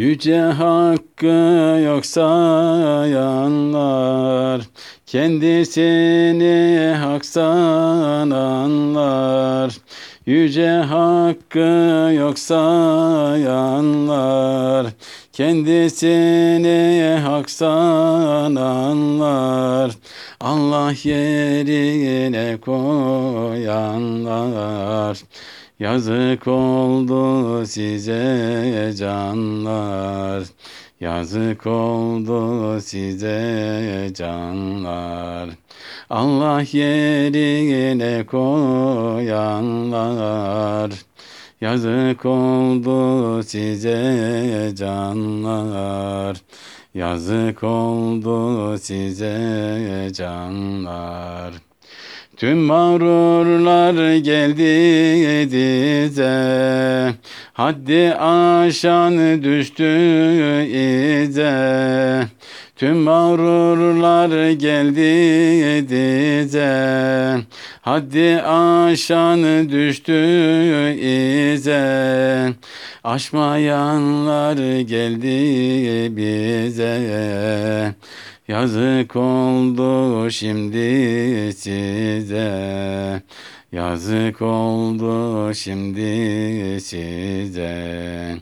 Yüce hakkı yok sayanlar, kendisini hak sananlar. Yüce hakkı yok sayanlar, kendisini hak sananlar. Allah yerine koyanlar. Yazık oldu size canlar. Yazık oldu size canlar. Allah yerine koyanlar. Yazık oldu size canlar. Yazık oldu size canlar. Tüm mağrurlar geldi dize, haddi aşan düştü ize. Tüm mağrurlar geldi dize, haddi aşan düştü ize. Aşmayanlar geldi bize, Yazık oldu şimdi size. Yazık oldu şimdi size.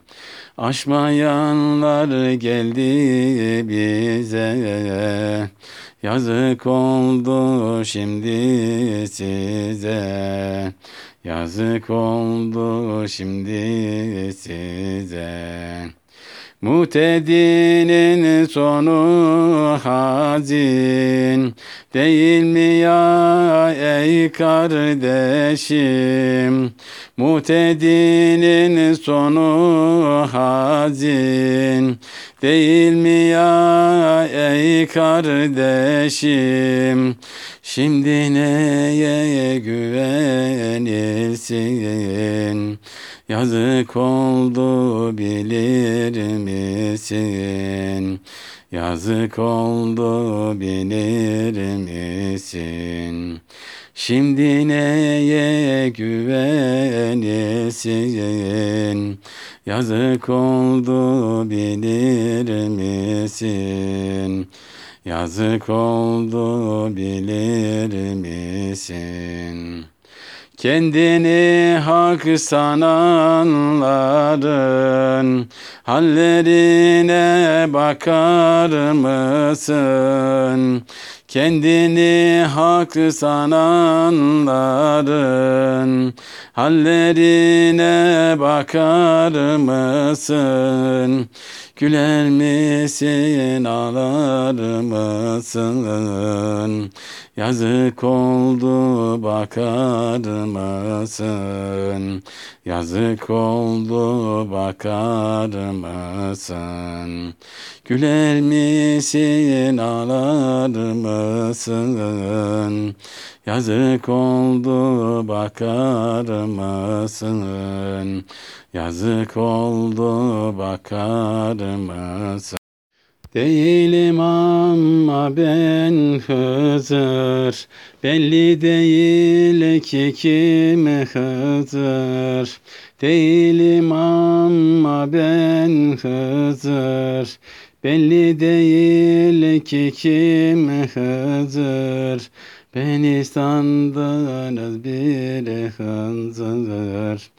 Aşmayanlar geldi bize. Yazık oldu şimdi size. Yazık oldu şimdi size. Mutedinin sonu hazin değil mi ya ey kardeşim? Mutedinin sonu hazin değil mi ya ey kardeşim? Şimdi neye güvenilsin? Yazık oldu bilir misin? Yazık oldu bilir misin? Şimdi neye güvenilsin? Yazık oldu bilir misin? Yazık oldu bilir misin? Kendini hak sananların hallerine bakar mısın? Kendini hak sananların hallerine bakar mısın? Güler misin, ağlar mısın? Yazık oldu bakar mısın? Yazık oldu bakar mısın? Güler misin, ağlar mısın? Yazık oldu bakar mısın? Yazık oldu bakar mısın? Değilim ama ben Hızır. Belli değil ki kim Hızır. Değilim ama ben Hızır. Belli değil ki kim Hızır. Beni sandınız bir hınzır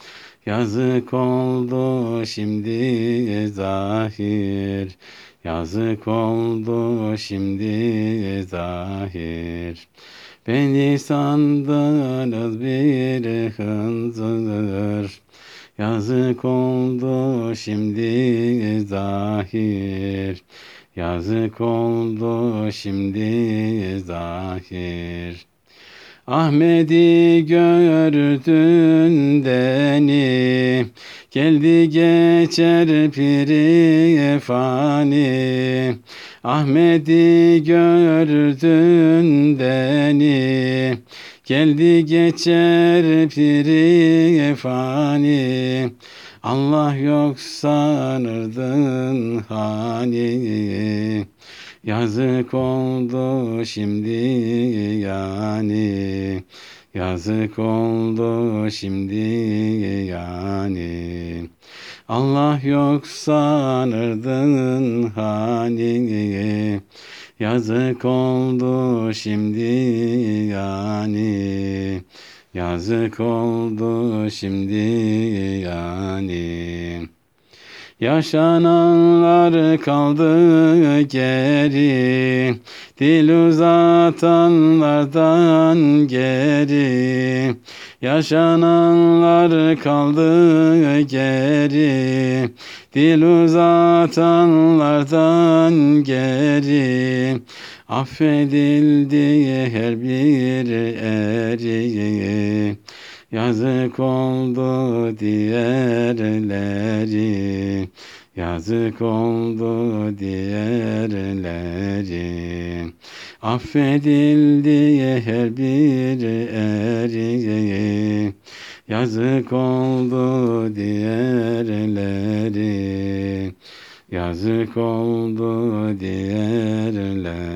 Yazık oldu şimdi zahir. Yazık oldu şimdi zahir. Beni sandınız bir hınzır Yazık oldu şimdi zahir. Yazık oldu şimdi zahir Ahmet'i gördün deni Geldi geçer piri fani. Ahmet'i gördün deni Geldi geçer piri fani. Allah yok sanırdın hani Yazık oldu şimdi yani. Yazık oldu şimdi yani. Allah yok sanırdın hani. Yazık oldu şimdi yani. Yazık oldu şimdi yani Yaşananlar kaldı geri Dil uzatanlardan geri. Yaşananlar kaldı geri Dil uzatanlardan geri. Affedildi her bir eri Yazık oldu diğerleri. Yazık oldu diğerleri. Affedildi her bir eri. Yazık oldu diğerleri. Yazık oldu diğerleri